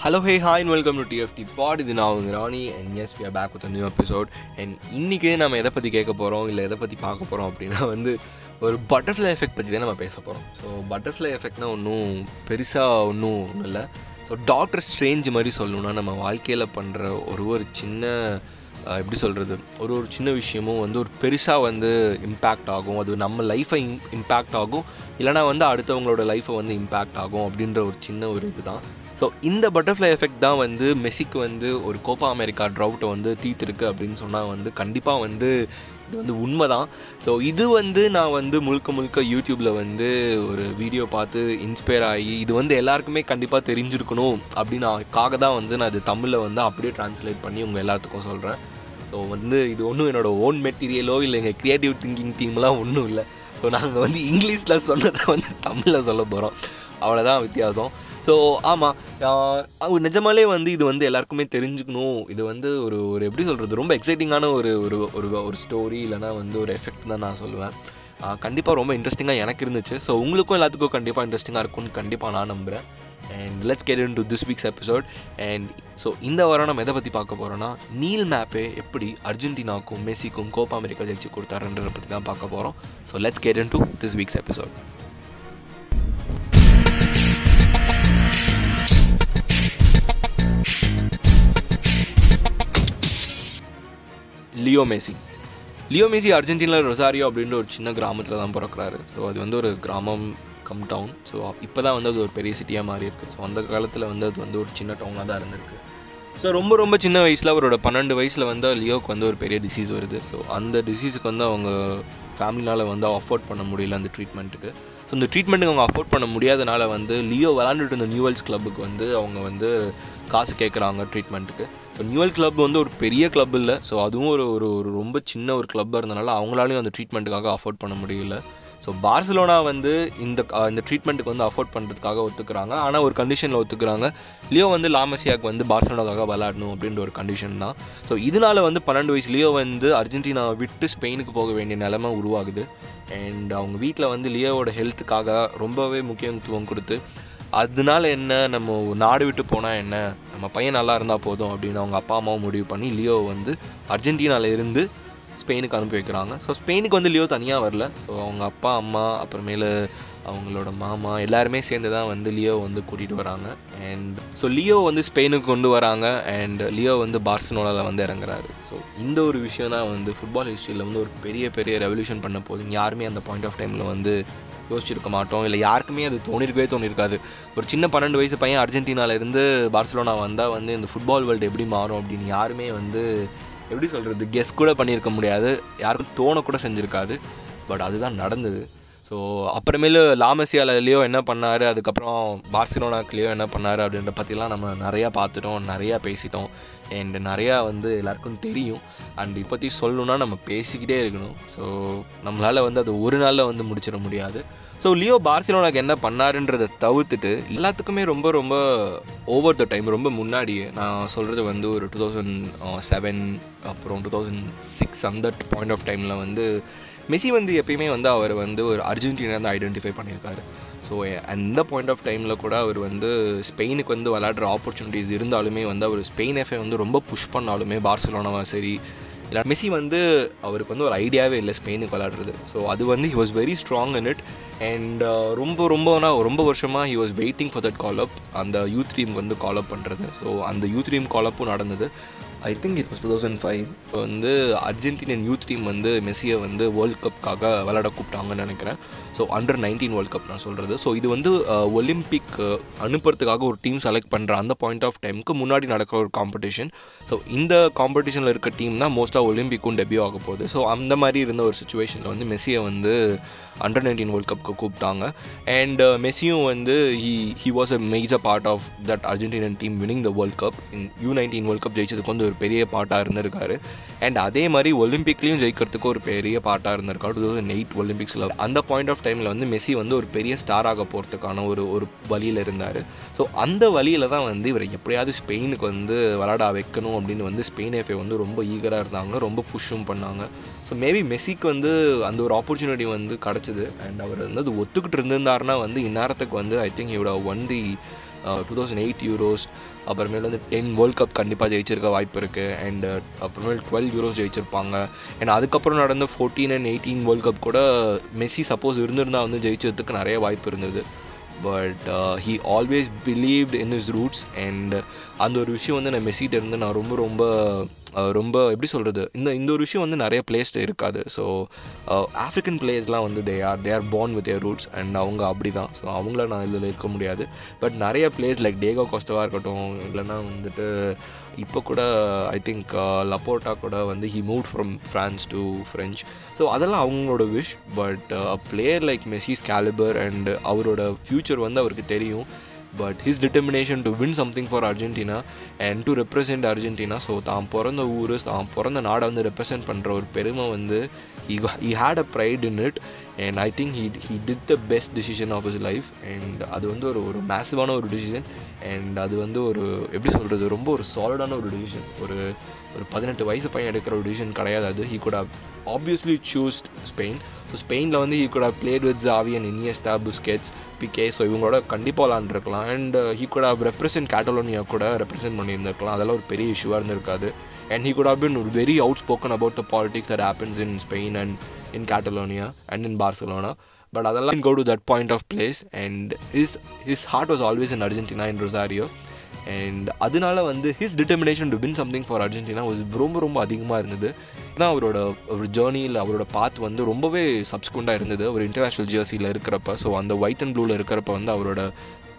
Hello hey hi welcome to TFT pod இது நான் உங்க Rani and yes we are back with new episode and இன்றைக்கி நம்ம எதை பற்றி கேட்க போகிறோம் இல்லை எதை பற்றி பார்க்க போகிறோம் அப்படின்னா வந்து ஒரு பட்டர்ஃப்ளை எஃபெக்ட் பற்றி தான் நம்ம பேச போகிறோம் ஸோ பட்டர்ஃப்ளை எஃபெக்ட்னா ஒன்றும் பெருசாக ஒன்றும் ஒன்றும் இல்லை. ஸோ டாக்டர் ஸ்ட்ரேஞ்ச் மாதிரி சொல்லணும்னா நம்ம வாழ்க்கையில் பண்ணுற ஒரு ஒரு சின்ன எப்படி சொல்கிறது ஒரு ஒரு சின்ன விஷயமும் வந்து ஒரு பெருசாக வந்து இம்பேக்ட் ஆகும். அது நம்ம லைஃப்பை இம்பேக்ட் ஆகும். இல்லைனா வந்து அடுத்தவங்களோட லைஃப்பை வந்து இம்பேக்ட் ஆகும் அப்படின்ற ஒரு சின்ன ஒரு இதுதான். ஸோ இந்த பட்டர்ஃப்ளை எஃபெக்ட் தான் வந்து மெஸ்ஸிக்கு வந்து ஒரு கோப்பா அமெரிக்கா ட்ரவுட்டை வந்து தீர்த்துருக்கு அப்படின்னு சொன்னால் வந்து கண்டிப்பாக வந்து இது வந்து உண்மை தான் ஸோ இது வந்து நான் வந்து முழுக்க முழுக்க யூடியூப்பில் வந்து ஒரு வீடியோ பார்த்து இன்ஸ்பயர் ஆகி இது வந்து எல்லாருக்குமே கண்டிப்பாக தெரிஞ்சிருக்கணும் அப்படின்னு காக தான் வந்து நான் இது தமிழில் வந்து அப்படியே ட்ரான்ஸ்லேட் பண்ணி உங்கள் எல்லாத்துக்கும் சொல்கிறேன் ஸோ வந்து இது ஒன்றும் என்னோட ஓன் மெட்டீரியலோ இல்லை எங்கள் க்ரியேட்டிவ் திங்கிங் டீம்லாம் ஒன்றும் இல்லை. ஸோ நாங்கள் வந்து இங்கிலீஷில் சொன்னதை வந்து தமிழில் சொல்ல போகிறோம் அவ்வளோதான் வித்தியாசம். ஸோ ஆமாம் நிஜமாலே வந்து இது வந்து எல்லாருக்குமே தெரிஞ்சுக்கணும். இது வந்து ஒரு ஒரு எப்படி சொல்கிறது ரொம்ப எக்ஸைட்டிங்கான ஒரு ஒரு ஒரு ஒரு ஸ்டோரி இல்லைனா வந்து ஒரு எஃபெக்ட் தான் நான் சொல்லுவேன். கண்டிப்பாக ரொம்ப இன்ட்ரெஸ்டிங்காக எனக்கு இருந்துச்சு. ஸோ உங்களுக்கும் எல்லாத்துக்கும் கண்டிப்பாக இன்ட்ரெஸ்டிங்காக இருக்கும்னு கண்டிப்பாக நான் நம்புகிறேன் and let's get into this week's episode and so இந்த வாரம் நம்ம எதை பற்றி பார்க்க போகிறோன்னா நீல் மேப்பே எப்படி அர்ஜென்டினாக்கும் மெஸ்ஸிக்கும் கோப்பா அமெரிக்கா ஜெயிச்சு கொடுத்தாருன்றதை பற்றி தான் பார்க்க போகிறோம் so let's get into this week's episode Leo Messi Leo Messi அர்ஜென்டினாவில் Rosario அப்படின்ற ஒரு சின்ன கிராமத்தில் தான் பிறக்கிறாரு. ஸோ அது வந்து ஒரு கிராமம் கம் டவுன். ஸோ இப்போ தான் வந்து அது ஒரு பெரிய சிட்டியாக மாறி இருக்குது ஸோ அந்த காலத்தில் வந்து அது வந்து ஒரு சின்ன டவுனாக தான் இருந்திருக்கு. ஸோ ரொம்ப ரொம்ப சின்ன வயசில் அவரோட பன்னெண்டு வயசில் வந்து லியோக்கு வந்து ஒரு பெரிய டிசீஸ் வருது. ஸோ அந்த டிசீஸுக்கு வந்து அவங்க ஃபேமிலினால் வந்து அஃபோர்ட் பண்ண முடியல அந்த ட்ரீட்மெண்ட்டுக்கு ஸோ இந்த ட்ரீட்மெண்ட்டுக்கு அவங்க அஃபோர்ட் பண்ண முடியாதனால வந்து லியோ விளாண்டுட்டு இருந்த நியூவல்ஸ் கிளப்புக்கு வந்து அவங்க வந்து காசு கேட்குறாங்க ட்ரீட்மெண்ட்டுக்கு நியூவல் கிளப் வந்து ஒரு பெரிய கிளப் இல்லை. ஸோ அதுவும் ஒரு ஒரு ஒரு ரொம்ப சின்ன ஒரு கிளப்பாக இருந்தனால அவங்களாலையும் அந்த ட்ரீட்மெண்ட்டுக்காக அஃபோர்ட் பண்ண முடியல. ஸோ பார்சலோனா வந்து இந்த இந்த ட்ரீட்மெண்ட்டுக்கு வந்து அஃபோர்ட் பண்ணுறதுக்காக ஒத்துக்கிறாங்க. ஆனால் ஒரு கண்டிஷனில் ஒத்துக்கிறாங்க. லியோ வந்து லாமசியாக்கு வந்து பார்சலோனாக்காக விளையாடணும் அப்படின்ற ஒரு கண்டிஷன் தான். ஸோ இதனால் வந்து பன்னெண்டு வயசு லியோ வந்து அர்ஜென்டினாவை விட்டு ஸ்பெயினுக்கு போக வேண்டிய நிலைமை உருவாகுது. அண்ட் அவங்க வீட்டில் வந்து லியோவோட ஹெல்த்துக்காக ரொம்பவே முக்கியத்துவம் கொடுத்து அதனால என்ன? நம்ம நாடு விட்டு போனால் என்ன? நம்ம பையன் நல்லா இருந்தால் போதும் அப்படின்னு அவங்க அப்பா அம்மாவும் முடிவு பண்ணி லியோ வந்து அர்ஜென்டினால இருந்து ஸ்பெயினுக்கு அனுப்பி வைக்கிறாங்க. ஸோ ஸ்பெயினுக்கு வந்து லியோ தனியாக வரல. ஸோ அவங்க அப்பா அம்மா அப்புறமேலு அவங்களோட மாமா எல்லாருமே சேர்ந்து தான் வந்து லியோ வந்து கூட்டிகிட்டு வராங்க. அண்ட் ஸோ லியோ வந்து ஸ்பெயினுக்கு கொண்டு வராங்க. அண்ட் லியோ வந்து பார்சனோலாவில் வந்து இறங்குறாரு. ஸோ இந்த ஒரு விஷயம் தான் வந்து ஃபுட்பால் ஹிஸ்ட்ரியில் வந்து ஒரு பெரிய பெரிய ரெவல்யூஷன் பண்ண போது யாருமே அந்த பாயிண்ட் ஆஃப் டைமில் வந்து யோசிச்சிருக்க மாட்டோம். இல்லை யாருக்குமே அது தோணிருக்கவே தோணிருக்காது. ஒரு சின்ன பன்னெண்டு வயசு பையன் அர்ஜென்டினால இருந்து பார்சலோனா வந்தால் வந்து இந்த ஃபுட்பால் வேர்ல்டு எப்படி மாறும் அப்படின்னு யாருமே வந்து எப்படி சொல்கிறது கெஸ் கூட பண்ணியிருக்க முடியாது. யாருக்கும் தோணக்கூட செஞ்சுருக்காது. பட் அதுதான் நடந்தது. ஸோ அப்புறமேலு லாமசியாலலையோ என்ன பண்ணார்? அதுக்கப்புறம் பார்சிலோனாக்குலேயோ என்ன பண்ணார்? அப்படின்ற பற்றிலாம் நம்ம நிறையா பார்த்துட்டோம் நிறையா பேசிட்டோம். அண்ட் நிறையா வந்து எல்லாருக்கும் தெரியும். அண்ட் இப்போத்தி சொல்லணுன்னா நம்ம பேசிக்கிட்டே இருக்கணும். ஸோ நம்மளால் வந்து அது ஒரு நாளில் வந்து முடிச்சிட முடியாது. ஸோ லியோ பார்சிலோனாக்கு என்ன பண்ணாருன்றதை தவிர்த்துட்டு எல்லாத்துக்குமே ரொம்ப ரொம்ப ஓவர் த டைம் ரொம்ப முன்னாடியே நான் சொல்கிறது வந்து ஒரு டூ தௌசண்ட் செவன் அப்புறம் டூ தௌசண்ட் சிக்ஸ் அந்த பாயிண்ட் ஆஃப் டைமில் வந்து மெஸ்ஸி வந்து எப்பயுமே வந்து அவர் வந்து ஒரு அர்ஜென்டினா வந்து ஐடென்டிஃபை பண்ணியிருக்காரு ஸோ அந்த பாயிண்ட் ஆஃப் டைமில் கூட அவர் வந்து ஸ்பெயினுக்கு வந்து விளாடுற ஆப்பர்ச்சுனிட்டிஸ் இருந்தாலுமே வந்து அவர் ஸ்பெயின் எஃப்ஐ வந்து ரொம்ப புஷ் பண்ணாலுமே பார்சலோனாவா சரி இல்லை மெஸ்ஸி வந்து அவருக்கு வந்து ஒரு ஐடியாவே இல்லை ஸ்பெயினுக்கு விளாடுறது ஸோ அது வந்து he was very strong in it and ரொம்ப ரொம்பனா ரொம்ப வருஷமாக he was waiting for that call up அந்த யூத் டீமுக்கு வந்து கால் அப் பண்ணுறது ஸோ அந்த யூத் டீம் கால் அப்பும் நடந்தது. I think it was two thousand five இப்போ வந்து அர்ஜென்டினியன் யூத் டீம் வந்து மெஸ்ஸியை வந்து வேர்ல்ட் கப்புக்காக விளையாட கூப்பிட்டாங்கன்னு நினைக்கிறேன். So under nineteen world cup நான் சொல்கிறது ஸோ இது வந்து uh, ஒலிம்பிக் uh, அனுப்புறதுக்காக ஒரு டீம் செலக்ட் பண்ணுற அந்த பாயிண்ட் ஆஃப் டைமுக்கு முன்னாடி நடக்கிற ஒரு காம்படிஷன் ஸோ இந்த காம்படிஷனில் இருக்க டீம் தான் மோஸ்ட்டாக ஒலிம்பிக்கும் டெபியூ ஆக போகுது. ஸோ அந்த மாதிரி இருந்த ஒரு சுச்சுவேஷனில் வந்து மெஸ்ஸியை வந்து அண்டர் நைன்டீன் வேர்ல்ட் கப்புக்கு கூப்பிட்டாங்க. அண்ட் uh, மெஸ்ஸியும் வந்து he he was a major part of that Argentinian team winning the world cup in U nineteen world cup ஜெயிச்சதுக்கு வந்து ஒரு பெரிய பாட்டாக இருந்திருக்காரு. அண்ட் அதே மாதிரி ஒலிம்பிக்லேயும் ஜெயிக்கிறதுக்கு ஒரு பெரிய பார்ட்டாக இருந்திருக்காரு. டூ தௌசண்ட் எயிட் ஒலிம்பிக்ஸில் அந்த பாயிண்ட் ஆஃப் டைமில் வந்து மெஸ்ஸி வந்து ஒரு பெரிய ஸ்டாராக போகிறதுக்கான ஒரு ஒரு வழியில் இருந்தார். ஸோ அந்த வழியில் தான் வந்து இவர் எப்படியாவது ஸ்பெயினுக்கு வந்து விளாட வைக்கணும் அப்படின்னு வந்து ஸ்பெயின் எஃப்ஏ வந்து ரொம்ப ஈகராக இருந்தாங்க ரொம்ப புஷ்ஷும் பண்ணாங்க. ஸோ மேபி மெஸ்ஸிக்கு வந்து அந்த ஒரு ஆப்பர்ச்சுனிட்டி வந்து கிடச்சிது. அண்ட் அவர் வந்து அது ஒத்துக்கிட்டு இருந்திருந்தாருன்னா வந்து இந்நேரத்துக்கு வந்து I think he'd won the two thousand eight Euros அப்புறமேல வந்து டென் வேர்ல்ட் கப் கண்டிப்பாக ஜெயிச்சிருக்க வாய்ப்பு இருக்குது அண்ட் uh, அப்புறமேல் டுவெல் யூரோஸ் ஜெயிச்சிருப்பாங்க. அண்ட் அதுக்கப்புறம் நடந்த fourteen and eighteen world cup கூட மெஸ்ஸி சப்போஸ் இருந்திருந்தா வந்து ஜெயிச்சதுக்கு நிறைய வாய்ப்பு இருந்தது. But he always believed in his roots and அந்த ஒரு விஷயம் வந்து நான் மெஸ்ஸிகிட்ட இருந்து நான் ரொம்ப ரொம்ப ரொம்ப எப்படி சொல்கிறது இந்த இந்த ஒரு விஷயம் வந்து நிறைய பிளேஸ்டு இருக்காது. ஸோ ஆஃப்ரிக்கன் பிளேயர்ஸ்லாம் வந்து they are they are born with their roots and அவங்க அப்படி தான் ஸோ அவங்கள நான் இதில் இருக்க முடியாது. பட் நிறைய பிளேஸ் லைக் டேகோ கோஸ்டவாக இருக்கட்டும் இல்லைன்னா வந்துட்டு இப்போ கூட ஐ திங்க் லப்போட்டா கூட வந்து he move from France to French so அதெல்லாம் அவங்களோட wish but player like Messi's calibre and அவரோட ஃப்யூச்சர் வந்து அவருக்கு தெரியும். But his determination to win something for Argentina and to represent Argentina so தான் பிறந்த ஊர் தான் பிறந்த நாடை வந்து ரெப்ரசென்ட் பண்ணுற ஒரு பெருமை வந்து he had a pride in it and I think he he did the best decision of his life and அது வந்து ஒரு ஒரு மேசிவான ஒரு டிசிஷன் அண்ட் அது வந்து ஒரு எப்படி சொல்கிறது ரொம்ப ஒரு சாலிடான ஒரு டிசிஷன் ஒரு ஒரு பதினெட்டு வயசு பையன் எடுக்கிற ஒரு டிசிஷன் கிடையாது அது. He could obviously choosed Spain so ஸ்பெயினில் வந்து he could have played with Xavi and Iniesta Busquets Piqué so இவங்களோட கண்டிப்பாக விளாண்டுருக்கலாம் and he could have represent Catalonia கூட ரெப்ரசென்ட் பண்ணியிருந்திருக்கலாம். அதெல்லாம் ஒரு பெரிய இஷ்யூவாக இருந்திருக்காது. And he could have been very outspoken about the politics that happens in Spain and in Catalonia and in Barcelona but அதெல்லாம் go to that point of place and his his heart was always in Argentina in Rosario and அதனால வந்து his determination to win something for Argentina was ரொம்ப ரொம்ப அதிகமாக இருந்தது. ஏன்னா அவரோட ஒரு ஜேர்னியில் அவரோட பாத் வந்து ரொம்பவே சப்ஸ்குண்டாக இருந்தது. ஒரு இன்டர்நேஷ்னல் ஜேர்சியில் இருக்கிறப்ப. ஸோ அந்த ஒயிட் அண்ட் ப்ளூவில் இருக்கிறப்ப வந்து அவரோட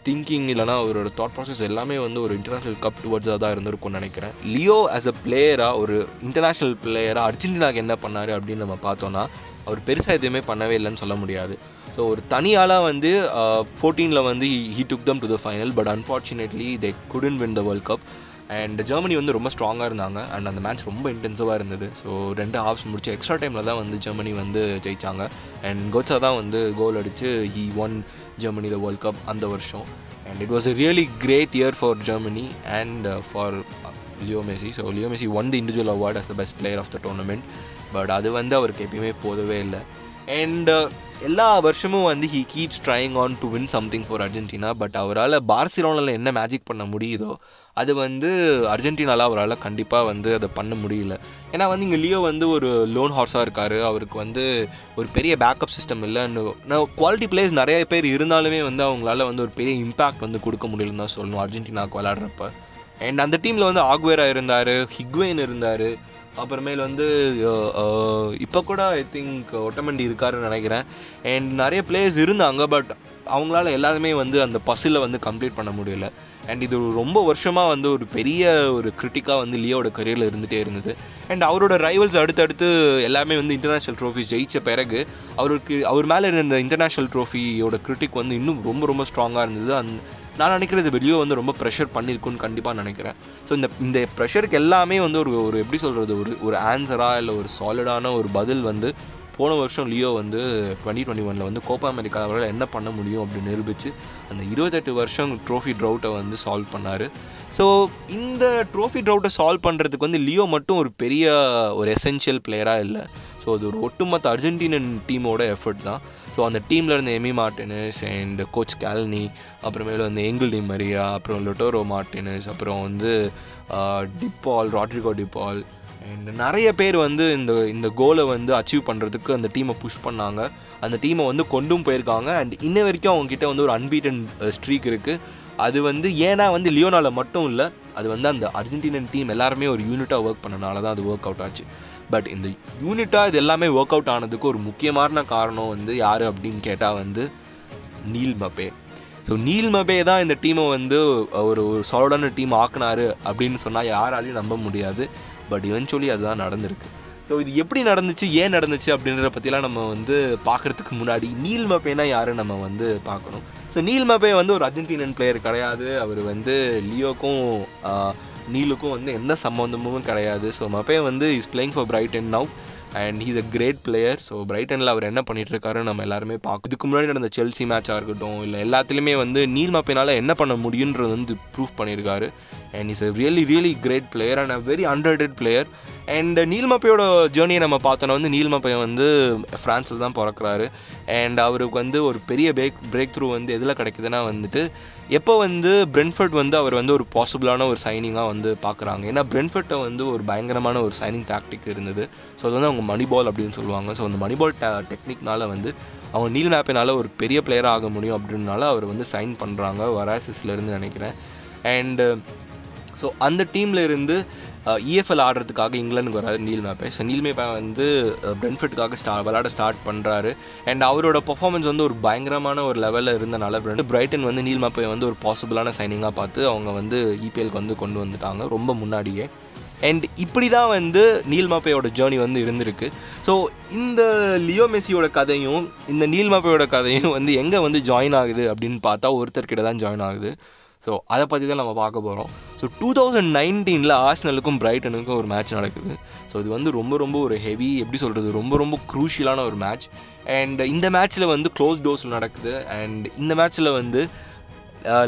திங்கிங் இல்லைனா அவரோட தாட் ப்ராசஸ் எல்லாமே வந்து ஒரு இன்டர்நேஷ்னல் கப் டுவர்ட்ஸாக தான் இருந்திருக்கும்னு நினைக்கிறேன். லியோ ஆஸ் அ பிளேயராக ஒரு இன்டர்நேஷ்னல் பிளேயராக அர்ஜென்டினாக்கு என்ன பண்ணார் அப்படின்னு நம்ம பார்த்தோன்னா அவர் பெருசாக எதுவுமே பண்ணவே இல்லைன்னு சொல்ல முடியாது. ஸோ ஒரு தனியாளாக வந்து uh, ஃபோர்டீனில் வந்து he took them to the final but unfortunately they couldn't win the world cup and Germany வந்து ரொம்ப ஸ்ட்ராங்காக இருந்தாங்க. அண்ட் அந்த மேட்ச் ரொம்ப இன்டென்சிவாக இருந்தது. ஸோ ரெண்டு ஹாஃப்ஸ் முடிச்சு எக்ஸ்ட்ரா டைமில் தான் வந்து ஜெர்மனி வந்து ஜெயிச்சாங்க. அண்ட் கோச்சா தான் வந்து கோல் அடித்து he won Germany the world cup அந்த வருஷம். And it was a really great year for Germany and for Leo Messi so Leo Messi won the individual award as the best player of the tournament but அது வந்து அவருக்கு எப்பயுமே போதவே இல்லை. And எல்லா வருஷமும் வந்து he keeps trying on to win something for Argentina but அவரால் பார்சிலோனாவில் என்ன மேஜிக் பண்ண முடியுதோ அது வந்து அர்ஜென்டினாவில் அவரால் கண்டிப்பாக வந்து அதை பண்ண முடியல. ஏன்னா வந்து இங்கே லியோ வந்து ஒரு லோன் ஹார்ஸாக இருக்கார். அவருக்கு வந்து ஒரு பெரிய பேக்கப் சிஸ்டம் இல்லை. நான் குவாலிட்டி பிளேயர்ஸ் நிறைய பேர் இருந்தாலுமே வந்து அவங்களால வந்து ஒரு பெரிய இம்பாக்ட் வந்து கொடுக்க முடியலன்னு தான் சொல்லணும் அர்ஜென்டினாவுக்கு விளாட்றப்ப அண்ட் அந்த டீமில் வந்து ஆக்வேரா இருந்தார் ஹிக்வேன் இருந்தார். அப்புறமேல் வந்து இப்போ கூட ஐ திங்க் ஒட்டமண்டி இருக்காருன்னு நினைக்கிறேன். அண்ட் நிறைய பிளேயர்ஸ் இருந்தாங்க பட் அவங்களால எல்லாருமே வந்து அந்த பஸ்ஸில் வந்து கம்ப்ளீட் பண்ண முடியல. அண்ட் இது ரொம்ப வருஷமாக வந்து ஒரு பெரிய ஒரு கிரிட்டிக்காக வந்து லியோட கரியரில் இருந்துகிட்டே இருந்தது. அண்ட் அவரோட ரைவல்ஸ் அடுத்தடுத்து எல்லாமே வந்து இன்டர்நேஷ்னல் ட்ரோஃபி ஜெயித்த பிறகு அவருக்கு அவர் மேலே இருந்த இந்த இன்டர்நேஷ்னல் ட்ரோஃபியோட கிரிட்டிக் வந்து இன்னும் ரொம்ப ரொம்ப ஸ்ட்ராங்காக இருந்தது. அந் நான் நினைக்கிறது வெளியே வந்து ரொம்ப ப்ரெஷர் பண்ணியிருக்குன்னு கண்டிப்பாக நினைக்கிறேன். ஸோ இந்த இந்த ப்ரெஷருக்கு எல்லாமே வந்து ஒரு ஒரு எப்படி சொல்கிறது ஒரு ஒரு ஆன்சராக இல்லை ஒரு சாலிடான ஒரு பதில் வந்து போன வருஷம் லியோ வந்து டுவெண்ட்டி டுவெண்ட்டி ஒனில் வந்து கோப்பா அமெரிக்கா அவரால் என்ன பண்ண முடியும் அப்படின்னு நிரூபித்து அந்த இருபத்தெட்டு வருஷம் ட்ரோஃபி ட்ரவுட்டை வந்து சால்வ் பண்ணார். ஸோ இந்த ட்ரோஃபி ட்ரவுட்டை சால்வ் பண்ணுறதுக்கு வந்து லியோ மட்டும் ஒரு பெரிய ஒரு எசென்ஷியல் பிளேயராக இல்லை. ஸோ அது ஒரு ஒட்டுமொத்த அர்ஜென்டினன் டீமோட எஃபர்ட் தான். ஸோ அந்த டீமில் இருந்த எமி மார்டினஸ் அண்ட் கோச் கேல்னி அப்புறமேல வந்து எங்கிள் டி மரியா அப்புறம் லொட்டோரோ மார்டினஸ் அப்புறம் வந்து டிப்பால் ராட்ரிகோ டிப்பால் அண்ட் நிறைய பேர் வந்து இந்த இந்த கோலை வந்து அச்சீவ் பண்ணுறதுக்கு அந்த டீமை புஷ் பண்ணாங்க. அந்த டீமை வந்து கொண்டும் போயிருக்காங்க. அண்ட் இன்ன வரைக்கும் அவங்ககிட்ட வந்து ஒரு அன்பீட்டன் ஸ்ட்ரீக் இருக்குது அது வந்து ஏன்னா வந்து லியோனால மட்டும் இல்லை அது வந்து அந்த அர்ஜென்டினன் டீம் எல்லாருமே ஒரு யூனிட்டாக ஒர்க் பண்ணனால தான் அது ஒர்க் அவுட் ஆச்சு. பட் இந்த யூனிட்டாக இது எல்லாமே ஒர்க் அவுட் ஆனதுக்கு ஒரு முக்கியமான காரணம் வந்து யார் அப்படின்னு கேட்டால் வந்து Neal Maupay. So Neal Maupay தான் இந்த டீமை வந்து ஒரு ஒரு சாலிடான டீம் ஆக்குனாரு அப்படின்னு சொன்னால் யாராலையும் நம்ப முடியாது. பட் இவென்ச்சுவலி அதுதான் நடந்திருக்கு. ஸோ இது எப்படி நடந்துச்சு ஏன் நடந்துச்சு அப்படின்றத பற்றிலாம் நம்ம வந்து பார்க்குறதுக்கு முன்னாடி நீல் மபேனா யாரும் நம்ம வந்து பார்க்கணும் ஸோ நீல் மபே வந்து ஒரு அர்ஜென்டினன் பிளேயர் கிடையாது. அவர் வந்து லியோக்கும் நீலுக்கும் வந்து எந்த சம்மந்தமும் கிடையாது. ஸோ மப்பே வந்து is playing for Brighton and now and he's a great player so பிரைட்டனில் அவர் என்ன பண்ணிட்டு இருக்காரு நம்ம எல்லாருமே பார்க்கும் இதுக்கு முன்னாடி நடந்த செல்சி மேட்சாக இருக்கட்டும் இல்லை எல்லாத்துலேயுமே வந்து நீல் மாப்பைனால் என்ன பண்ண முடியுன்றது வந்து ப்ரூவ் பண்ணியிருக்காரு and is a really really great player and a very underrated player and நீல்மப்பையோட ஜேர்னியை நம்ம பார்த்தோன்னா வந்து நீல் வந்து ஃப்ரான்ஸில் தான் பிறக்கிறாரு. அண்ட் அவருக்கு வந்து ஒரு பெரிய பிரேக் பிரேக் த்ரூ வந்து எதில் கிடைக்குதுன்னா வந்துட்டு எப்போ வந்து பிரென்ஃபர்ட் வந்து அவர் வந்து ஒரு பாசிபிளான ஒரு சைனிங்காக வந்து பார்க்குறாங்க. ஏன்னா பிரென்ஃபர்ட்டை வந்து ஒரு பயங்கரமான ஒரு சைனிங் டாக்டிக் இருந்தது. ஸோ அது வந்து அவங்க மணிபால் அப்படின்னு சொல்லுவாங்க. ஸோ அந்த மணிபால் டெ டெக்னிக்னால வந்து அவங்க நீல் மேப்பினால் ஒரு பெரிய பிளேயராக ஆக முடியும் அப்படின்னால அவர் வந்து சைன் பண்ணுறாங்க வராசிஸ்லேருந்து நினைக்கிறேன். அண்டு ஸோ அந்த டீமில் இருந்து இஎஃப்எல் ஆடுறதுக்காக இங்கிலாந்துக்கு வராது நீல் மேப்பே. ஸோ நீல் மேப்பை வந்து பிரென்ஃபிட்டுக்காக ஸ்டா விளாட ஸ்டார்ட் பண்ணுறாரு அண்ட் அவரோட பர்ஃபார்மன்ஸ் வந்து ஒரு பயங்கரமான ஒரு லெவலில் இருந்தனால பிரைட்டன் வந்து நீல் மேப்பை வந்து ஒரு பாசிபிளான சைனிங்காக பார்த்து அவங்க வந்து இபிஎல்க்கு வந்து கொண்டு வந்துட்டாங்க ரொம்ப முன்னாடியே. அண்ட் இப்படி தான் வந்து நீல் மாப்பையோட ஜேர்னி வந்து இருந்திருக்கு. ஸோ இந்த லியோ மெஸ்ஸியோட கதையும் இந்த நீல் மாப்பையோட கதையும் வந்து எங்கே வந்து ஜாயின் ஆகுது அப்படின்னு பார்த்தா ஒருத்தர்கிட்ட தான் ஜாயின் ஆகுது. ஸோ அதை பற்றி தான் நம்ம பார்க்க போகிறோம் ஸோ டூ தௌசண்ட் நைன்டீனில் ஆர்ஸ்னலுக்கும் பிரைட்டனுக்கும் ஒரு மேட்ச் நடக்குது. ஸோ இது வந்து ரொம்ப ரொம்ப ஒரு ஹெவி எப்படி சொல்கிறது ரொம்ப ரொம்ப க்ரூஷியலான ஒரு மேட்ச் அண்ட் இந்த மேட்ச்சில் வந்து க்ளோஸ் டோஸில் நடக்குது. அண்ட் இந்த மேட்ச்சில் வந்து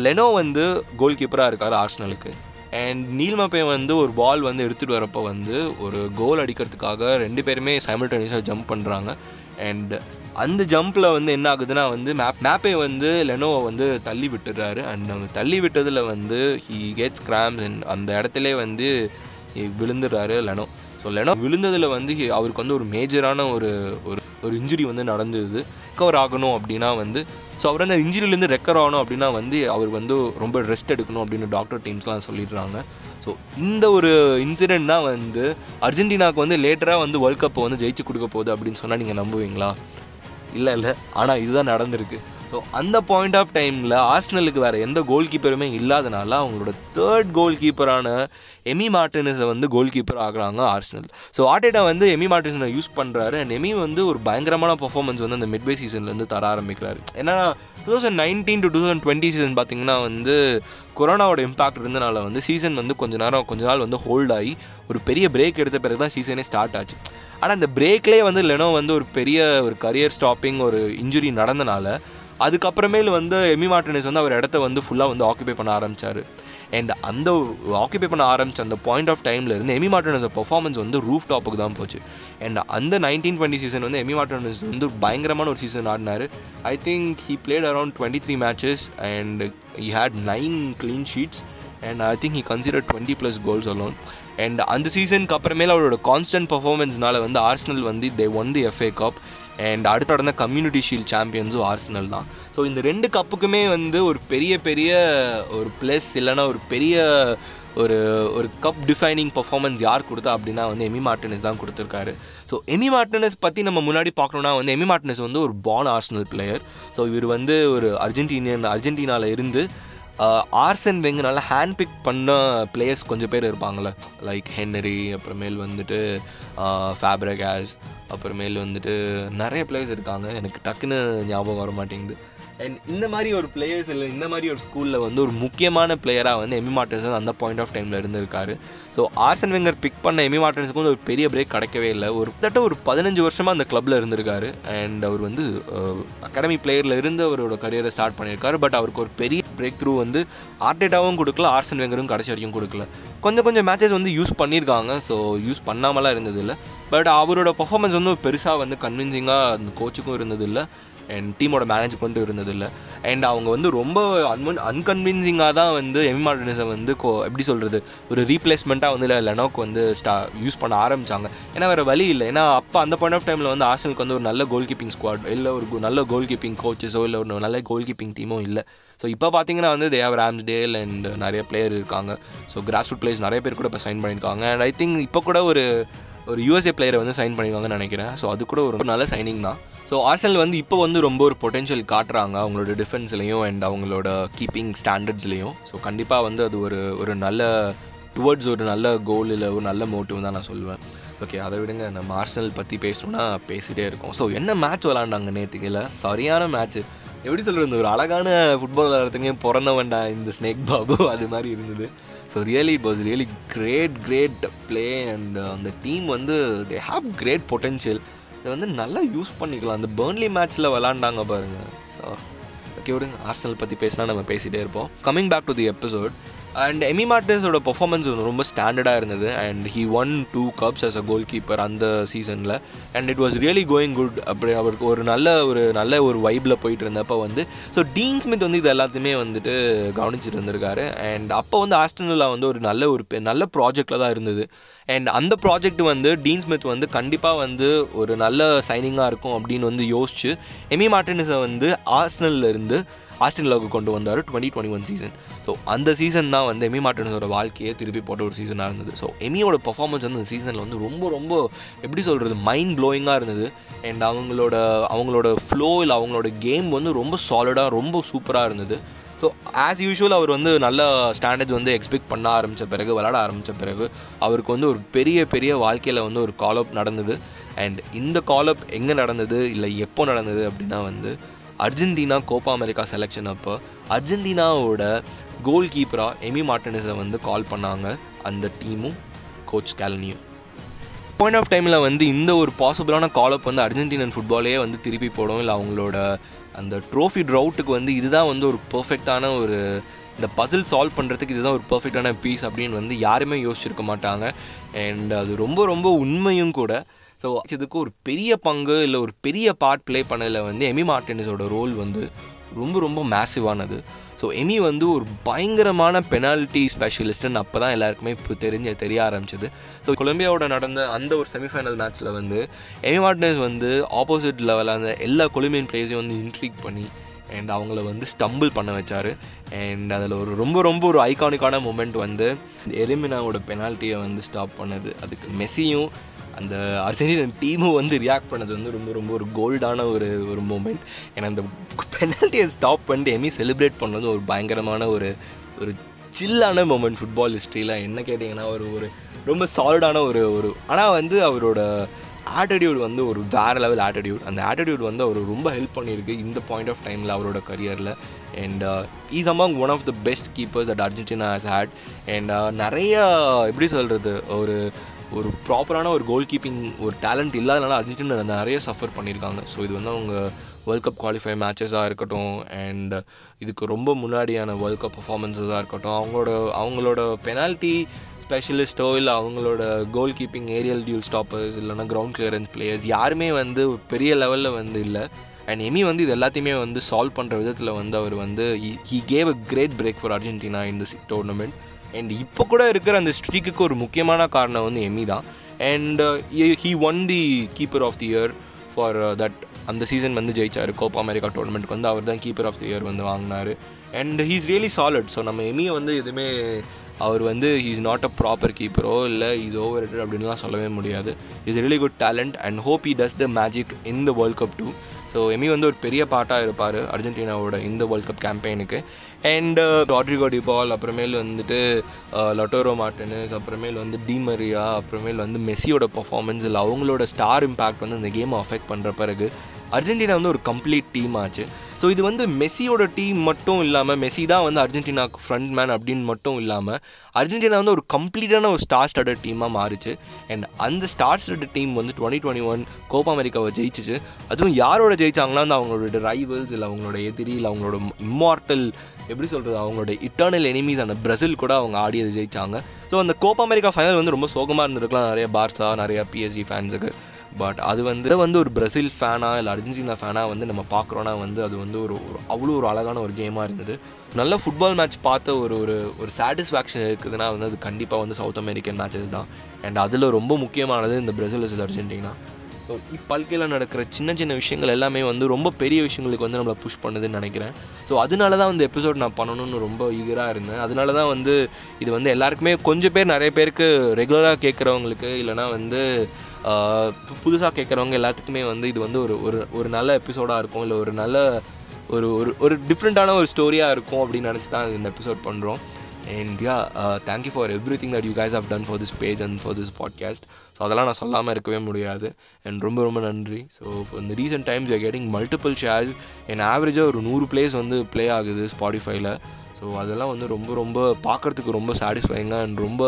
லெனோ வந்து கோல் கீப்பராக இருக்கார் ஆர்ஸ்னலுக்கு அண்ட் நீல்மப்பை வந்து ஒரு பால் வந்து எடுத்துகிட்டு வரப்போ வந்து ஒரு கோல் அடிக்கிறதுக்காக ரெண்டு பேருமே சைமல்டேனியஸாக ஜம்ப் பண்ணுறாங்க அண்ட் அந்த ஜம்பில் வந்து என்ன ஆகுதுன்னா வந்து மேப் மேப்பை வந்து லெனோவை வந்து தள்ளி விட்டுறாரு அண்ட் அவங்க தள்ளி விட்டதில் வந்து ஹி கெட்ஸ் கிராம்ஸ் அந்த இடத்துல வந்து விழுந்துடுறாரு லெனோ ஸோ லெனோ விழுந்ததில் வந்து அவருக்கு வந்து ஒரு மேஜரான ஒரு ஒரு ஒரு இன்ஜுரி வந்து நடந்தது. ரெக்கவர் ஆகணும் அப்படின்னா வந்து ஸோ அவர் அந்த இன்ஜுரியிலேருந்து ரெக்கவர் ஆகணும் அப்படின்னா வந்து அவர் வந்து ரொம்ப ரெஸ்ட் எடுக்கணும் அப்படின்னு டாக்டர் டீம்ஸ்லாம் சொல்லிடுறாங்க. ஸோ இந்த ஒரு இன்சிடென்ட் தான் வந்து அர்ஜென்டினாவுக்கு வந்து லேட்டராக வந்து வேர்ல்ட் கப்பை வந்து ஜெயிச்சு கொடுக்க போகுது அப்படின்னு சொன்னால் நீங்கள் நம்புவீங்களா? இல்லை இல்லை. ஆனால் இதுதான் நடந்திருக்கு. ஸோ அந்த பாயிண்ட் ஆஃப் டைமில் ஆர்ஸ்னலுக்கு வேறு எந்த கோல் கீப்பருமே இல்லாதனால அவங்களோட தேர்ட் கோல் கீப்பரான எமி மார்டினஸை வந்து கோல் கீப்பர் ஆகுறாங்க ஆர்ஸ்னல் ஸோ ஆர்டேட்டா வந்து எமி மார்டினஸை யூஸ் பண்ணுறாரு அண்ட் எமி வந்து ஒரு பயங்கரமான பர்ஃபார்மன்ஸ் வந்து அந்த மிட்வே சீசன்லேருந்து தர ஆரம்பிக்கிறாரு. ஏன்னா two thousand nineteen to two thousand twenty season பார்த்தீங்கன்னா வந்து கொரோனாவோட இம்பாக்ட் இருந்தனால வந்து சீசன் வந்து கொஞ்ச நேரம் கொஞ்ச நாள் வந்து ஹோல்ட் ஆகி ஒரு பெரிய பிரேக் எடுத்த பிறகு தான் சீசனே ஸ்டார்ட் ஆச்சு. ஆனால் அந்த பிரேக்லேயே வந்து லெனோ வந்து ஒரு பெரிய ஒரு கரியர் ஸ்டாப்பிங் ஒரு இன்ஜுரி நடந்தனால அதுக்கப்புறமேல் வந்து எமி மார்டினஸ் வந்து அவர் இடத்த வந்து ஃபுல்லாக வந்து ஆக்குபை பண்ண ஆரம்பித்தார் அண்ட் அந்த ஆக்குபை பண்ண ஆரம்பித்த அந்த பாயிண்ட் ஆஃப் டைமில் இருந்து எமி மார்டினஸ் பர்ஃபார்மன்ஸ் வந்து ரூஃப் டாப்புக்கு தான் போச்சு. அண்ட் அந்த நைன்டீன் டுவெண்ட்டி சீசன் வந்து எமி மார்டினஸ் வந்து பயங்கரமான ஒரு சீசன் ஆடினார். I think he played around twenty three matches and he had nine clean sheets and I think he consider twenty plus goals alone and அந்த சீசனுக்கு அப்புறமேல அவரோட கான்ஸ்டன்ட் பர்ஃபார்மன்ஸ்னால வந்து ஆர்ஸ்னல் வந்து they won the FA cup and அடுத்த நடந்த community shield சாம்பியன்ஸும் ஆர்ஸ்னல் தான். ஸோ இந்த ரெண்டு கப்புக்குமே வந்து ஒரு பெரிய பெரிய ஒரு ப்ளஸ் இல்லைன்னா ஒரு பெரிய ஒரு ஒரு கப் டிஃபைனிங் பர்ஃபார்மன்ஸ் யார் கொடுத்தா அப்படின்னா வந்து எமி மார்டினஸ் தான் கொடுத்துருக்காரு. ஸோ எமி மார்டினஸ் பற்றி நம்ம முன்னாடி பார்க்கணுன்னா வந்து எமி மார்டினஸ் வந்து ஒரு பான் ஆர்ஸ்னல் பிளேயர் ஸோ இவர் வந்து ஒரு அர்ஜென்டினியன் அர்ஜென்டினாவில் இருந்து ஆர்சன் வெங்கனால ஹேண்ட் பிக் பண்ண பிளேயர்ஸ் கொஞ்சம் பேர் இருப்பாங்களே லைக் ஹென்னரி அப்புறமேல் வந்துட்டு ஃபேப்ரகாஸ் அப்புறமேல் வந்துட்டு நிறைய பிளேயர்ஸ் இருக்காங்க. எனக்கு டக்குன்னு ஞாபகம் வர மாட்டேங்குது. அண்ட் இந்த மாதிரி ஒரு பிளேயர்ஸ் இல்லை இந்த மாதிரி ஒரு ஸ்கூலில் வந்து ஒரு முக்கியமான பிளேயராக வந்து எமி மார்டன்ஸ் அந்த பாயிண்ட் ஆஃப் டைமில் இருந்திருக்காரு. ஸோ ஆர்சன் வெங்கர் பிக் பண்ண எமி மார்டன்ஸுக்கு வந்து ஒரு பெரிய பிரேக் கிடைக்கவே இல்லை. ஒரு கிட்டத்தட்ட ஒரு பதினஞ்சு வருஷமாக அந்த கிளப்பில் இருந்திருக்காரு. அண்ட் அவர் வந்து அகாடமி பிளேயரில் இருந்து அவரோட கரியரை ஸ்டார்ட் பண்ணியிருக்காரு. பட் அவருக்கு ஒரு பெரிய பிரேக் த்ரூ வந்து ஆர்டேட்டாவும் கொடுக்கல ஆர்சன் வெங்கரும் கடைசி வரைக்கும் கொடுக்கல. கொஞ்சம் கொஞ்சம் மேட்சஸ் வந்து யூஸ் பண்ணியிருக்காங்க. ஸோ யூஸ் பண்ணாமலாம் இருந்ததில்லை. பட் அவரோட பர்ஃபார்மன்ஸ் வந்து பெருசாக வந்து கன்வின்சிங்காக அந்த கோச்சுக்கும் இருந்ததில்லை. அண்ட் டீமோட மேனேஜ் கொண்டும் இருந்தது இருந்ததில்லை. அண்ட் அவங்க வந்து ரொம்ப அன்மன் அன்கன்வின்சிங்காக தான் வந்து எமி மார்டினஸை வந்து கோ எப்படி சொல்கிறது ஒரு ரீப்ளேஸ்மெண்ட்டாக வந்து லெனோக்கு வந்து ஸ்டா யூஸ் பண்ண ஆரம்பித்தாங்க ஏன்னா வேறு வழி இல்லை. ஏன்னா அப்போ அந்த பாயிண்ட் ஆஃப் டைமில் வந்து ஆர்சனுக்கு வந்து ஒரு நல்ல கோல் கீப்பிங் ஸ்குவாட் இல்லை ஒரு நல்ல கோல் கீப்பிங் கோச்சஸோ இல்லை ஒரு நல்ல கோல் கீப்பிங் டீமோ இல்லை. ஸோ இப்போ பார்த்தீங்கன்னா வந்து they have Ramsdale and நிறைய பிளேயர் இருக்காங்க. ஸோ கிராஸ் ரூட் பிளேயர்ஸ் நிறைய பேர் கூட இப்போ சைன் பண்ணியிருக்காங்க. அண்ட் ஐ திங்க் இப்போ கூட ஒரு ஒரு யூஎஸ்ஏ பிளேயரை வந்து சைன் பண்ணிடுவாங்கன்னு நினைக்கிறேன். ஸோ அது கூட ஒரு நல்ல சைனிங் தான். ஸோ ஆர்சனல் வந்து இப்போ வந்து ரொம்ப ஒரு பொட்டென்ஷியல் காட்டுறாங்க அவங்களோட டிஃபென்ஸ்லையும் அண்ட் அவங்களோட கீப்பிங் ஸ்டாண்டர்ட்ஸ்லையும் ஸோ கண்டிப்பாக வந்து அது ஒரு ஒரு நல்ல டுவர்ட்ஸ் ஒரு நல்ல கோல் இல்லை ஒரு நல்ல மோட்டிவ் தான் நான் சொல்லுவேன் ஓகே அதை விடுங்க. நம்ம ஆர்சனல் பற்றி பேசணும்னா பேசிகிட்டே இருக்கோம். ஸோ என்ன மேட்ச் விளாண்டாங்க நேற்றுக்கில் சரியான மேட்ச்சு எப்படி சொல்கிறது ஒரு அழகான ஃபுட்பால் விளையாடுறதுக்கே பிறந்தவன்டா இந்த ஸ்னேக் பாபு. அது மாதிரி இருந்தது. So really it was really great great play and அந்த டீம் வந்து தே ஹாவ் கிரேட் பொட்டென்ஷியல் இதை வந்து நல்லா யூஸ் பண்ணிக்கலாம். அந்த பேர்ன்லி மேட்ச்சில் விளாண்டாங்க பாருங்கள் ஸோ ஓகே விடுங்க. ஆர்சனல் பற்றி பேசினா நம்ம பேசிகிட்டே இருப்போம். Coming back to the episode and Emi மார்டினஸோட performance ரொம்ப ஸ்டாண்டர்டாக இருந்தது. And he won two cups as a goal keeper அந்த சீசனில் and it was really going good அப்படி அவருக்கு ஒரு நல்ல ஒரு நல்ல ஒரு வைப்பில் போயிட்டு இருந்தப்போ வந்து ஸோ டீன் ஸ்மித் வந்து இது எல்லாத்தையுமே வந்துட்டு கவனிச்சிட்டு இருந்திருக்காரு. அண்ட் அப்போ வந்து ஆஸ்டனில் வந்து ஒரு நல்ல ஒரு நல்ல ப்ராஜெக்டில் தான் இருந்தது. அண்ட் அந்த ப்ராஜெக்ட் வந்து டீன் ஸ்மித் வந்து கண்டிப்பாக வந்து ஒரு நல்ல சைனிங்காக இருக்கும் அப்படின்னு வந்து யோசிச்சு எமி மார்டினஸை வந்து ஆஸ்டனில் இருந்து ஆஸ்டின்லாவுக்கு கொண்டு வந்தார் twenty twenty one season so அந்த சீசன் தான் வந்து எமி மார்டினஸோட வாழ்க்கையை திருப்பி போட்ட ஒரு சீசனாக இருந்தது. ஸோ எமியோட பர்ஃபார்மன்ஸ் வந்து அந்த சீசனில் வந்து ரொம்ப ரொம்ப எப்படி சொல்கிறது மைண்ட் ப்ளோயிங்காக இருந்தது. அண்ட் அவங்களோட அவங்களோட ஃப்ளோ இல்லை அவங்களோட கேம் வந்து ரொம்ப சாலிடாக ரொம்ப சூப்பராக இருந்தது. ஸோ ஆஸ் யூஷுவல் அவர் வந்து நல்ல ஸ்டாண்டர்ட்ஸ் வந்து எக்ஸ்பெக்ட் பண்ண ஆரம்பித்த பிறகு விளாட ஆரம்பித்த பிறகு அவருக்கு வந்து ஒரு பெரிய பெரிய வாழ்க்கையில் வந்து ஒரு காலப் நடந்தது. அண்ட் இந்த காலப் எங்கே நடந்தது இல்லை எப்போ நடந்தது அப்படின்னா வந்து அர்ஜென்டினா கோப்பா அமெரிக்கா செலெக்ஷன் அப்போ அர்ஜென்டினாவோட கோல் கீப்பராக எமி மார்டினஸை வந்து கால் பண்ணாங்க அந்த டீமும் கோச் கேலனியும் பாயிண்ட் ஆஃப் டைமில் வந்து இந்த ஒரு பாசிபிளான காலப் வந்து அர்ஜென்டினன் ஃபுட்பாலே வந்து திருப்பி போடும். இல்லை அவங்களோட அந்த ட்ரோஃபி ட்ரவுட்டுக்கு வந்து இதுதான் வந்து ஒரு பர்ஃபெக்டான ஒரு இந்த பசில் சால்வ் பண்ணுறதுக்கு இதுதான் ஒரு பர்ஃபெக்டான பீஸ் அப்படின்னு வந்து யாருமே யோசிச்சிருக்க மாட்டாங்க. அண்ட் அது ரொம்ப ரொம்ப உண்மையும் கூட ஸோ இதுக்கு ஒரு பெரிய பங்கு இல்லை ஒரு பெரிய பார்ட் ப்ளே பண்ணதில் வந்து எமி மார்டினஸோட ரோல் வந்து ரொம்ப ரொம்ப மேசிவானது ஸோ எமி வந்து ஒரு பயங்கரமான பெனால்ட்டி ஸ்பெஷலிஸ்ட்டுன்னு அப்போ தான் எல்லாருக்குமே இப்போ தெரிஞ்ச தெரிய ஆரம்பிச்சது. ஸோ கொலம்பியாவோட நடந்த அந்த ஒரு செமிஃபைனல் மேட்ச்சில் வந்து எமி மார்டினஸ் வந்து ஆப்போசிட் லெவலில் அந்த எல்லா கொலம்பியன் பிளேயர்ஸையும் வந்து இன்ட்ரீக் பண்ணி அண்ட் அவங்கள வந்து ஸ்டம்பிள் பண்ண வச்சார். அண்ட் அதில் ஒரு ரொம்ப ரொம்ப ஒரு ஐகானிக்கான மூமெண்ட் வந்து எரிமினாவோட பெனால்ட்டியை வந்து ஸ்டாப் பண்ணது. அதுக்கு மெஸ்ஸியும் அந்த அர்ஜென்டினன் டீமும் வந்து ரியாக்ட் பண்ணது வந்து ரொம்ப ரொம்ப ஒரு கோல்டான ஒரு ஒரு மூமெண்ட் ஏன்னா அந்த பெனால்ட்டியை ஸ்டாப் பண்ணிட்டு எமி செலிப்ரேட் பண்ணது ஒரு பயங்கரமான ஒரு ஒரு சில்லான மூமெண்ட் ஃபுட்பால் ஹிஸ்ட்ரியில் என்ன கேட்டிங்கன்னா ஒரு ஒரு ரொம்ப சாலிடான ஒரு ஒரு ஆனால் வந்து அவரோட ஆட்டிடியூட் வந்து ஒரு வேறு லெவல் ஆட்டிடியூட் அந்த ஆட்டிடியூட் வந்து அவர் ரொம்ப ஹெல்ப் பண்ணியிருக்கு இந்த பாயிண்ட் ஆஃப் டைமில் அவரோட கரியரில் and is among one of the best keepers at Argentina has had and நிறைய எப்படி சொல்கிறது ஒரு ஒரு ப்ராப்பரான ஒரு கோல் கீப்பிங் ஒரு டேலண்ட் இல்லாதனால அர்ஜென்டினா நிறைய சஃபர் பண்ணியிருக்காங்க. ஸோ இது வந்து அவங்க வேர்ல்ட் கப் குவாலிஃபை மேட்சஸாக இருக்கட்டும் அண்ட் இதுக்கு ரொம்ப முன்னாடியான வேர்ல்ட் கப் பர்ஃபார்மன்ஸஸாக இருக்கட்டும் அவங்களோட அவங்களோட பெனால்ட்டி ஸ்பெஷலிஸ்ட்டோ இல்லை அவங்களோட goal keeping aerial duel stoppers இல்லைனா கிரவுண்ட் கிளியரன்ஸ் பிளேயர்ஸ் யாருமே வந்து பெரிய லெவலில் வந்து இல்லை. அண்ட் எமி வந்து இது எல்லாத்தையுமே வந்து சால்வ் பண்ணுற விதத்தில் வந்து அவர் வந்து he gave a great break for Argentina இந்த டோர்னமெண்ட் அண்ட் இப்போ கூட இருக்கிற அந்த ஸ்ட்ரீக்குக்கு ஒரு முக்கியமான காரணம் வந்து எம்மி தான். And he won the keeper of the year for that அந்த சீசன் வந்து ஜெயிச்சார். கோப்பா அமெரிக்கா டோர்னமெண்ட்க்கு வந்து அவர் தான் கீப்பர் ஆஃப் தி இயர் வந்து வாங்கினார். And he's really solid so நம்ம எமியை வந்து எதுவுமே அவர் வந்து ஹீஸ் நாட் அ ப்ராப்பர் கீப்பரோ இல்லை இஸ் ஓவர் ரேட்டட் அப்படின்லாம் சொல்லவே முடியாது. Is really good talent and hope he does the magic in the world cup too so Emi வந்து ஒரு பெரிய பாட்டாக இருப்பார் அர்ஜென்டினாவோட இந்த வேர்ல்ட் கப் கேம்பெயினுக்கு அண்ட் ராட்ரிகோ டிபால் அப்புறமேல் வந்துட்டு uh, லட்டோரோ மார்டினஸ் அப்புறமேல் வந்து டிமரியா அப்புறமேல் வந்து மெஸ்ஸியோட பர்ஃபார்மன்ஸ் இல்லை அவங்களோட ஸ்டார் இம்பேக்ட் வந்து இந்த கேமை அஃபெக்ட் பண்ணுற பிறகு அர்ஜென்டினா வந்து ஒரு கம்ப்ளீட் டீம் ஆச்சு. ஸோ இது வந்து மெஸ்ஸியோட டீம் மட்டும் இல்லாமல் மெஸ்ஸி தான் வந்து அர்ஜென்டினாவுக்கு ஃப்ரண்ட் மேன் அப்படின்னு மட்டும் இல்லாமல் அர்ஜென்டினா வந்து ஒரு கம்ப்ளீட்டான ஒரு ஸ்டார் ஸ்டடட் டீமாக மாறிச்சு. அண்ட் அந்த ஸ்டார் ஸ்டடட் டீம் வந்து டுவெண்ட்டி டுவெண்ட்டி ஒன் கோப்பா அமெரிக்காவை ஜெயிச்சிச்சு. அதுவும் யாரோட ஜெயிச்சாங்கன்னா வந்து அவங்களோட ரைவல்ஸ் இல்லை அவங்களோட எதிரி இல்லை அவங்களோட இம்மார்டல் எப்படி சொல்கிறது அவங்களோட இட்டர்னல் எனிமீஸ் அந்த பிரசில் கூட அவங்க ஆடியது ஜெயிச்சாங்க. ஸோ அந்த கோப்பா அமெரிக்கா ஃபைனல் வந்து ரொம்ப சோகமாக இருந்திருக்கலாம். நிறைய பார்சா நிறைய பிஎஸ்ஜி ஃபேன்ஸுக்கு பட் அது வந்து வந்து ஒரு பிரசில் ஃபேனாக இல்லை அர்ஜென்டினா ஃபேனாக வந்து நம்ம பார்க்குறோன்னா வந்து அது வந்து ஒரு ஒரு அவ்வளோ ஒரு அழகான ஒரு கேமாக இருந்தது. நல்ல ஃபுட்பால் மேட்ச் பார்த்த ஒரு ஒரு ஒரு சாட்டிஸ்ஃபேக்ஷன் இருக்குதுன்னா வந்து அது கண்டிப்பாக வந்து சவுத் அமெரிக்கன் மேட்சஸ் தான். அண்ட் அதில் ரொம்ப முக்கியமானது இந்த பிரசில் வர்சஸ் அர்ஜென்டினா ஸோ இப்பல்கையில் நடக்கிற சின்ன சின்ன விஷயங்கள் எல்லாமே வந்து ரொம்ப பெரிய விஷயங்களுக்கு வந்து நம்மளை புஷ் பண்ணுதுன்னு நினைக்கிறேன். ஸோ அதனால தான் வந்து எபிசோட் நான் பண்ணணும்னு ரொம்ப ஈகராக இருந்தேன். அதனால தான் வந்து இது வந்து எல்லாருக்குமே கொஞ்சம் பேர் நிறைய பேருக்கு ரெகுலராக கேட்குறவங்களுக்கு இல்லைனா வந்து புதுசாக கேட்குறவங்க எல்லாத்துக்குமே வந்து இது வந்து ஒரு ஒரு ஒரு நல்ல எபிசோடாக இருக்கும். இல்லை ஒரு நல்ல ஒரு ஒரு ஒரு டிஃப்ரெண்ட்டான ஒரு ஸ்டோரியாக இருக்கும் அப்படின்னு நினச்சி தான் இந்த எபிசோட் பண்ணுறோம் and yeah thank you for everything that you guys have done for this page and for this podcast so அதெல்லாம் நான் சொல்லாமல் இருக்கவே முடியாது. அண்ட் ரொம்ப ரொம்ப நன்றி. ஸோ இந்த recent times are getting multiple shares என் ஆவரேஜாக ஒரு நூறு பிளேஸ் வந்து ப்ளே ஆகுது ஸ்பாடிஃபைல ஸோ அதெல்லாம் வந்து ரொம்ப ரொம்ப பார்க்குறதுக்கு ரொம்ப சாட்டிஸ்ஃபைங்காக அண்ட் ரொம்ப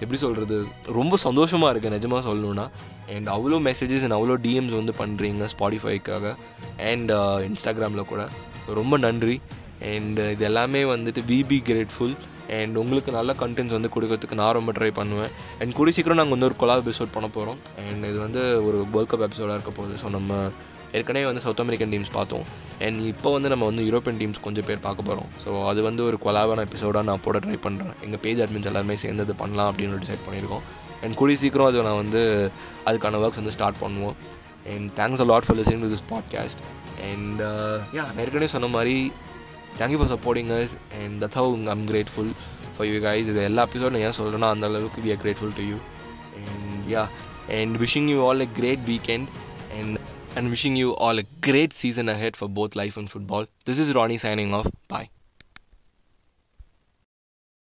எப்படி சொல்கிறது ரொம்ப சந்தோஷமாக இருக்குது நிஜமாக சொல்லணுன்னா அண்ட் அவ்வளோ மெசேஜஸ் அண்ட் அவ்வளோ டிஎம்ஸ் வந்து பண்ணுறீங்க ஸ்பாடிஃபைக்காக அண்ட் இன்ஸ்டாகிராமில் uh, கூட. ஸோ ரொம்ப நன்றி. அண்ட் uh, இது எல்லாமே வந்துட்டு வி பி கிரேட்ஃபுல் அண்ட் உங்களுக்கு நல்ல கண்டென்ட்ஸ் வந்து கொடுக்கறதுக்கு நான் ரொம்ப ட்ரை பண்ணுவேன். அண்ட் கூடி சீக்கிரம் நாங்கள் வந்து ஒரு கொலா எபிசோட் பண்ண போகிறோம் அண்ட் இது வந்து ஒரு வேர்ல்ட் கப் எபிசோடாக இருக்க போகுது. ஸோ நம்ம ஏற்கனவே வந்து சவுத் அமெரிக்கன் டீம்ஸ் பார்த்தோம். அண்ட் இப்போ வந்து நம்ம வந்து யூரோப்பியன் டீம்ஸ் கொஞ்சம் பேர் பார்க்க போகிறோம் ஸோ அது வந்து ஒரு கொலாபான எபிசோடாக நான் போட ட்ரை பண்ணுறேன் எங்கள் பேஜ் அட்மின்ஸ் எல்லாருமே சேர்ந்து அது பண்ணலாம் அப்படின்னு டிசைட் பண்ணியிருக்கோம். அண்ட் கூடி சீக்கிரம் அது நான் வந்து அதுக்கான ஒர்க்ஸ் வந்து ஸ்டார்ட் பண்ணுவோம். And thanks a lot for listening to this podcast and yeah ஏற்கனவே சொன்ன மாதிரி thank you for supporting us and that's how I'm grateful for you guys இது எல்லா எபிசோடும் ஏன் சொல்கிறேன்னா அந்த அளவுக்கு we are grateful to you and yeah and wishing you all a great weekend and and wishing you all a great season ahead for both life and football. This is Ronnie signing off. Bye.